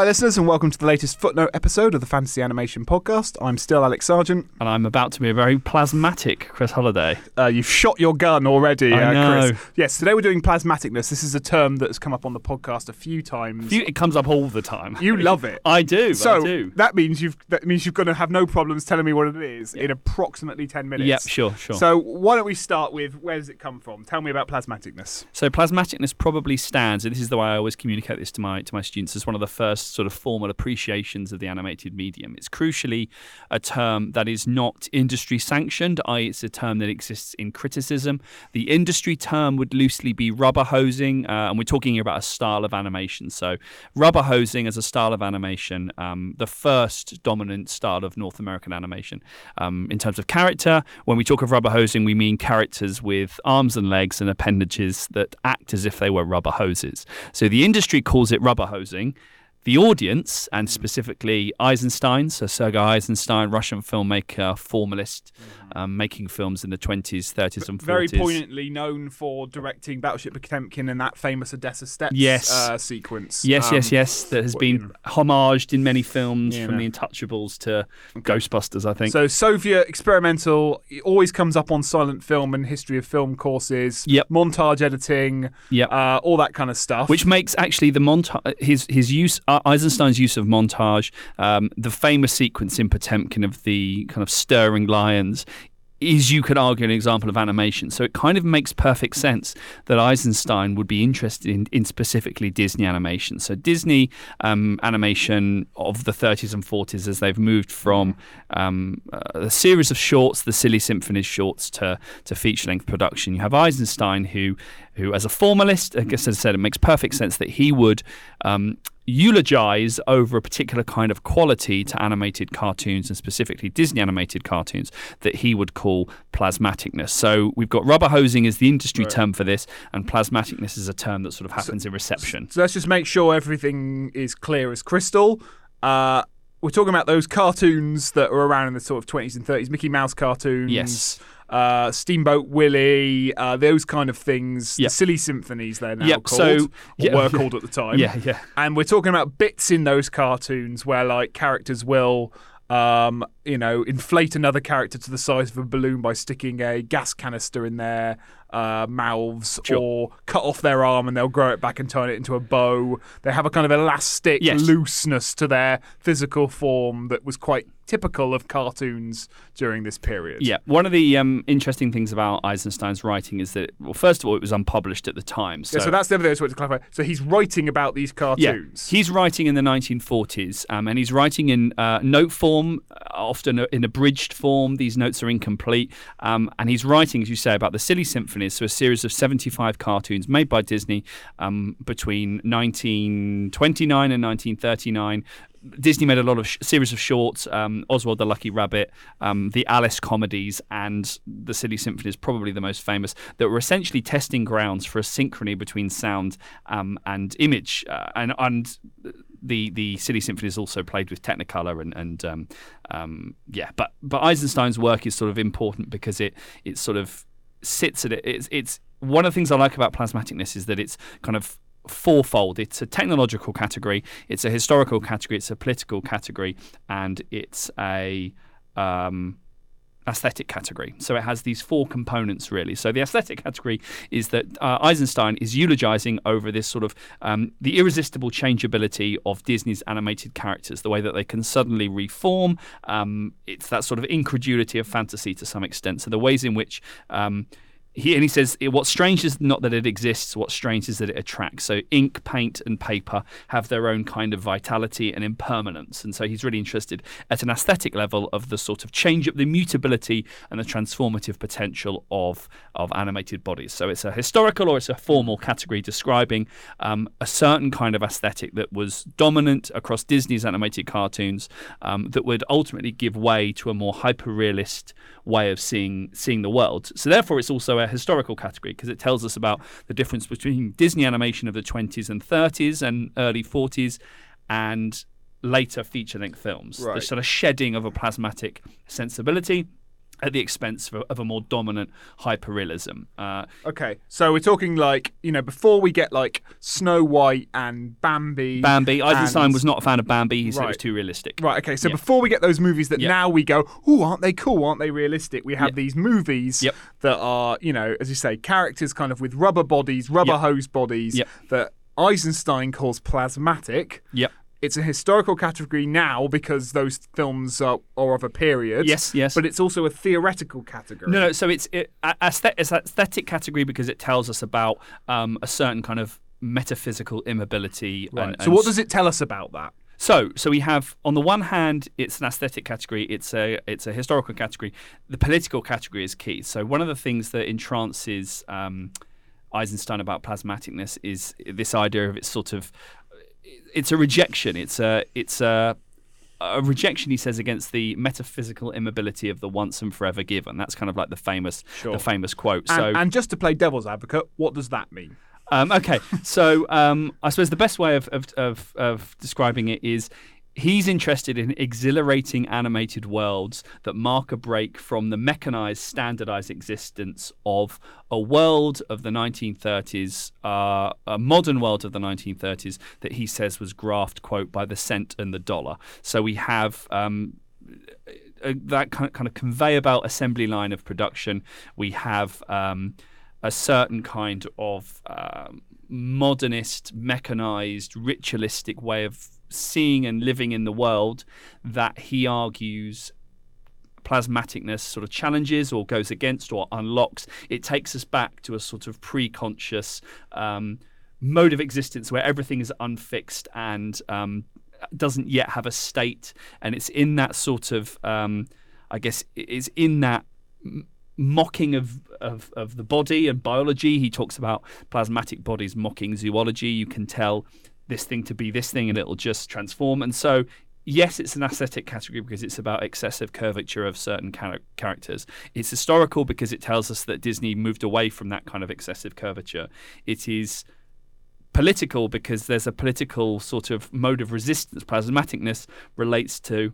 Hi, listeners, and welcome to the latest footnote episode of the Fantasy Animation Podcast. I'm still Alex Sergeant. And I'm about to be a very plasmatic Chris Holliday. Uh, you've shot your gun already, I uh, know. Chris. Yes, today we're doing plasmaticness. This is a term that's come up on the podcast a few times. You- It comes up all the time. You love it. I do. so I do. that means you've that means you're going to have no problems telling me what it is in approximately ten minutes. Yep, sure, sure. So why don't we start with where does it come from? Tell me about plasmaticness. So plasmaticness probably stands, and this is the way I always communicate this to my to my students, as one of the first sort of formal appreciations of the animated medium. It's crucially a term that is not industry sanctioned, i.e., it's a term that exists in criticism. The industry term would loosely be rubber hosing, uh, and we're talking here about a style of animation. So rubber hosing as a style of animation, um, the first dominant style of North American animation. Um, in terms of character, when we talk of rubber hosing, we mean characters with arms and legs and appendages that act as if they were rubber hoses. So the industry calls it rubber hosing. The audience, and specifically Eisenstein, so Sergei Eisenstein, Russian filmmaker, formalist, um, making films in the 20s, 30s, and 40s. Very poignantly known for directing Battleship Potemkin and that famous Odessa Steps Yes. uh, sequence. Yes, Um, yes, yes. That has been you know. homaged in many films, You from. The Untouchables to Ghostbusters, I think. So Soviet experimental it always comes up on silent film and history of film courses. Yep. Montage editing. Yep. Uh, all that kind of stuff. which makes actually the montage his his use Eisenstein's use of montage, um, the famous sequence in Potemkin of the kind of stirring lions. Is you could argue an example of animation, so it kind of makes perfect sense that Eisenstein would be interested in, in specifically Disney animation. So Disney um, animation of the 30s and 40s, as they've moved from um, a series of shorts, the Silly Symphonies shorts, to to feature length production. You have Eisenstein, who who as a formalist, I guess as I said, it makes perfect sense that he would um, eulogize over a particular kind of quality to animated cartoons and specifically Disney animated cartoons that he would call plasmaticness. So we've got rubber hosing as the industry Right. term for this, and plasmaticness is a term that sort of happens in reception. So let's just make sure everything is clear as crystal. Uh, we're talking about those cartoons that were around in the sort of 20s and 30s, Mickey Mouse cartoons. Yes. Uh, Steamboat Willie, uh, those kind of things. Yep. The silly symphonies they're now Yep, called, so- or yeah, were yeah. called at the time. Yeah, yeah. And we're talking about bits in those cartoons where like characters will um, you know, inflate another character to the size of a balloon by sticking a gas canister in their uh, mouths Sure. or cut off their arm and they'll grow it back and turn it into a bow. They have a kind of elastic Yes. looseness to their physical form that was quite typical of cartoons during this period. Yeah, one of the um, interesting things about Eisenstein's writing is that, well, first of all, it was unpublished at the time. So, Yeah, so that's the other thing I just wanted to clarify. So he's writing about these cartoons. Yeah, he's writing in the 1940s, um, and he's writing in uh, note form, uh, often in abridged form. These notes are incomplete, um, and he's writing, as you say, about the Silly Symphonies, so a series of 75 cartoons made by Disney um, between 1929 and 1939. Disney made a lot of sh- series of shorts, um, Oswald the Lucky Rabbit, um, the Alice comedies, and the Silly Symphony is probably the most famous. That were essentially testing grounds for a synchrony between sound um, and image, uh, and and the the Silly Symphony is also played with Technicolor and and um, um, yeah, but but Eisenstein's work is sort of important because it it sort of sits at it. It's it's one of the things I like about plasmaticness is that it's kind of fourfold. It's a technological category, it's a historical category, it's a political category, and it's a um, aesthetic category. So it has these four components really. So the aesthetic category is that uh, Eisenstein is eulogizing over this sort of um, the irresistible changeability of Disney's animated characters, the way that they can suddenly reform. Um, it's that sort of incredulity of fantasy to some extent. So the ways in which um, he, and he says, What's strange is not that it exists, what's strange is that it attracts. So, ink, paint, and paper have their own kind of vitality and impermanence. And so, he's really interested at an aesthetic level of the sort of change, of the mutability and the transformative potential of, of animated bodies. So, it's a historical or it's a formal category describing um, a certain kind of aesthetic that was dominant across Disney's animated cartoons um, that would ultimately give way to a more hyper realist way of seeing seeing the world. So therefore, it's also a historical category because it tells us about the difference between Disney animation of the 20s and 30s and early 40s and later feature length films. Right. The sort of shedding of a plasmatic sensibility at the expense of a, of a more dominant hyperrealism. Uh, Okay, so we're talking like you know before we get like Snow White and Bambi. Bambi, Eisenstein was not a fan of Bambi. He said it was too realistic. Right. Okay. So Yeah. before we get those movies that Yep. now we go, oh, aren't they cool? Aren't they realistic? We have Yep. these movies Yep. that are, you know, as you say, characters kind of with rubber bodies, rubber Yep. hose bodies Yep. that Eisenstein calls plasmatic. Yep. It's a historical category now because those films are, are of a period. Yes, yes. But it's also a theoretical category. No, no. So it's it, aesthet- it's an aesthetic category because it tells us about um, a certain kind of metaphysical immobility. Right. And, so what does it tell us about that? So, so we have on the one hand, it's an aesthetic category. It's a it's a historical category. The political category is key. So, one of the things that entrances um, Eisenstein about plasmaticness is this idea of it's sort of it's a rejection. It's a it's a a rejection, he says, against the metaphysical immobility of the once and forever given. That's kind of like the famous Sure. the famous quote. And, so and just to play devil's advocate, what does that mean? um, okay, so um, I suppose the best way of, of, of, of describing it is he's interested in exhilarating animated worlds that mark a break from the mechanized, standardized existence of a world of the 1930s, uh, a modern world of the 1930s that he says was graphed, quote, by the cent and the dollar. So we have. Um, that kind of, kind of conveyor belt assembly line of production. We have um, a certain kind of um, modernist, mechanized, ritualistic way of seeing and living in the world that he argues plasmaticness sort of challenges or goes against or unlocks. It takes us back to a sort of pre-conscious um, mode of existence where everything is unfixed and um, doesn't yet have a state, and it's in that sort of, um, I guess, it's in that m- mocking of, of of the body and biology. He talks about plasmatic bodies mocking zoology. You can tell this thing to be this thing, and it'll just transform. And so. Yes, it's an aesthetic category because it's about excessive curvature of certain char- characters. It's historical because it tells us that Disney moved away from that kind of excessive curvature. It is political because there's a political sort of mode of resistance. Plasmaticness relates to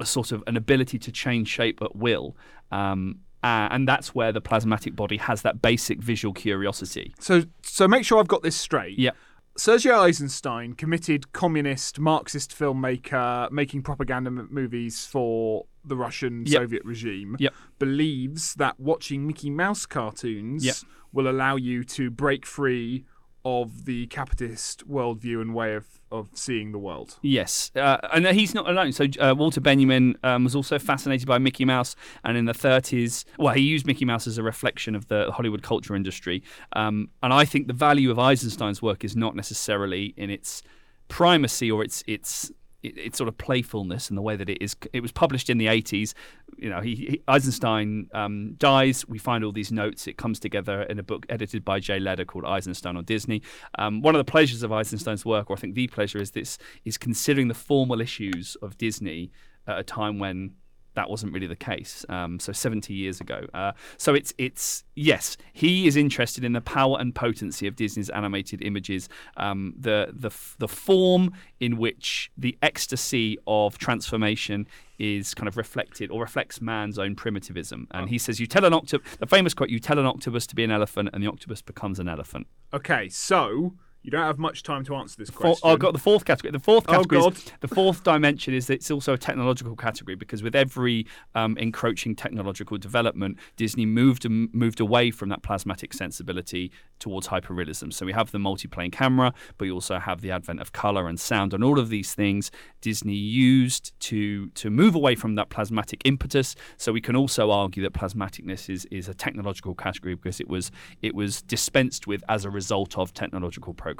a sort of an ability to change shape at will. Um, uh, and that's where the plasmatic body has that basic visual curiosity. So, so make sure I've got this straight. Yeah. Sergei Eisenstein, committed communist, Marxist filmmaker, making propaganda m- movies for the Russian Yep. Soviet regime, Yep. believes that watching Mickey Mouse cartoons Yep. will allow you to break free of the capitalist worldview and way of, of seeing the world. Yes, uh, and he's not alone. So uh, Walter Benjamin um, was also fascinated by Mickey Mouse, and in the 30s, well, he used Mickey Mouse as a reflection of the Hollywood culture industry. Um, and I think the value of Eisenstein's work is not necessarily in its primacy or its its it- its sort of playfulness and the way that it is. It was published in the 80s. You know, he, he Eisenstein um, dies. We find all these notes. It comes together in a book edited by Jay Leyda called Eisenstein on Disney. Um, one of the pleasures of Eisenstein's work, or I think the pleasure, is this is considering the formal issues of Disney at a time when that wasn't really the case. Um, so 70 years ago. Uh, so it's it's yes, he is interested in the power and potency of Disney's animated images, um, the the the form in which the ecstasy of transformation is kind of reflected or reflects man's own primitivism. And he says, "You tell an octopus." The famous quote: "You tell an octopus to be an elephant, and the octopus becomes an elephant." Okay, so you don't have much time to answer this question. oh, I've got the fourth category. The fourth Oh, category, God. is, the fourth dimension is that it's also a technological category because with every um, encroaching technological development, Disney moved moved away from that plasmatic sensibility towards hyperrealism. So we have the multiplane camera, but you also have the advent of color and sound, and all of these things Disney used to to move away from that plasmatic impetus. So we can also argue that plasmaticness is is a technological category because it was it was dispensed with as a result of technological progress.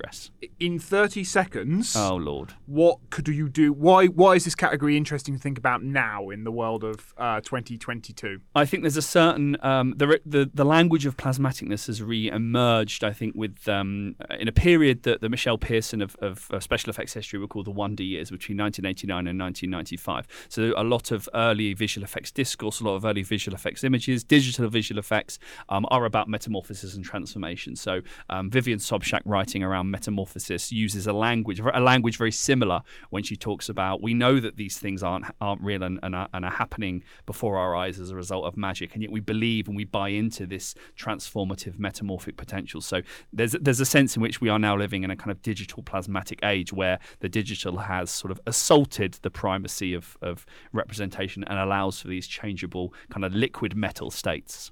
In 30 seconds, Oh lord. what could you do? Why why is this category interesting to think about now in the world of uh, 2022? I think there's a certain um, the, the the language of plasmaticness has re-emerged. I think with um, in a period that the Michele Pierson of, of, of special effects history would call the Wonder Years between 1989 and 1995. So a lot of early visual effects discourse, a lot of early visual effects images, digital visual effects um, are about metamorphosis and transformation. So um, Vivian Sobchack writing around Um, metamorphosis uses a language a language very similar when she talks about we know that these things aren't aren't real and, and, are, and are happening before our eyes as a result of magic, and yet we believe and we buy into this transformative metamorphic potential. So there's there's a sense in which we are now living in a kind of digital plasmatic age where the digital has sort of assaulted the primacy of, of representation and allows for these changeable kind of liquid metal states.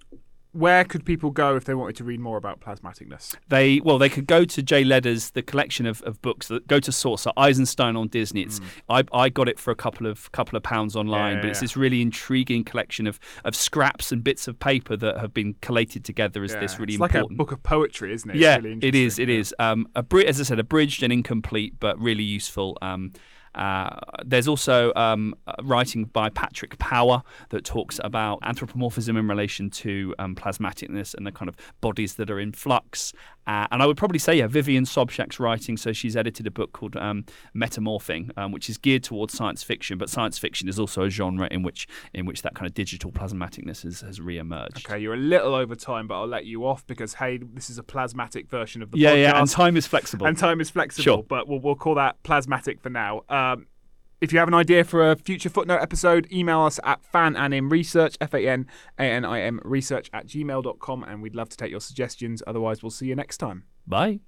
Where could people go if they wanted to read more about plasmaticness? They well, they could go to Jay Leyda's the collection of, of books that go to source. So Eisenstein on Disney. It's I, I got it for a couple of couple of pounds online. Yeah, but it's yeah. this really intriguing collection of, of scraps and bits of paper that have been collated together as this really it's like important. a book of poetry, isn't it? It's yeah, really it is. It yeah. is. Um, abri- as I said, abridged and incomplete, but really useful. Um, uh, there's also um, writing by Patrick Power that talks about anthropomorphism in relation to um, plasmaticness and the kind of bodies that are in flux. Uh, and I would probably say, yeah, Vivian Sobchack's writing. So she's edited a book called um, Metamorphing, um, which is geared towards science fiction, but science fiction is also a genre in which in which that kind of digital plasmaticness has, has re-emerged. Okay, you're a little over time, but I'll let you off because hey, this is a plasmatic version of the Yeah, podcast. yeah, and time is flexible. and time is flexible. Sure. But we'll, we'll call that plasmatic for now. Um, if you have an idea for a future footnote episode, email us at fananimresearch, F-A-N-A-N-I-M research at gmail.com, and we'd love to take your suggestions. Otherwise, we'll see you next time. Bye.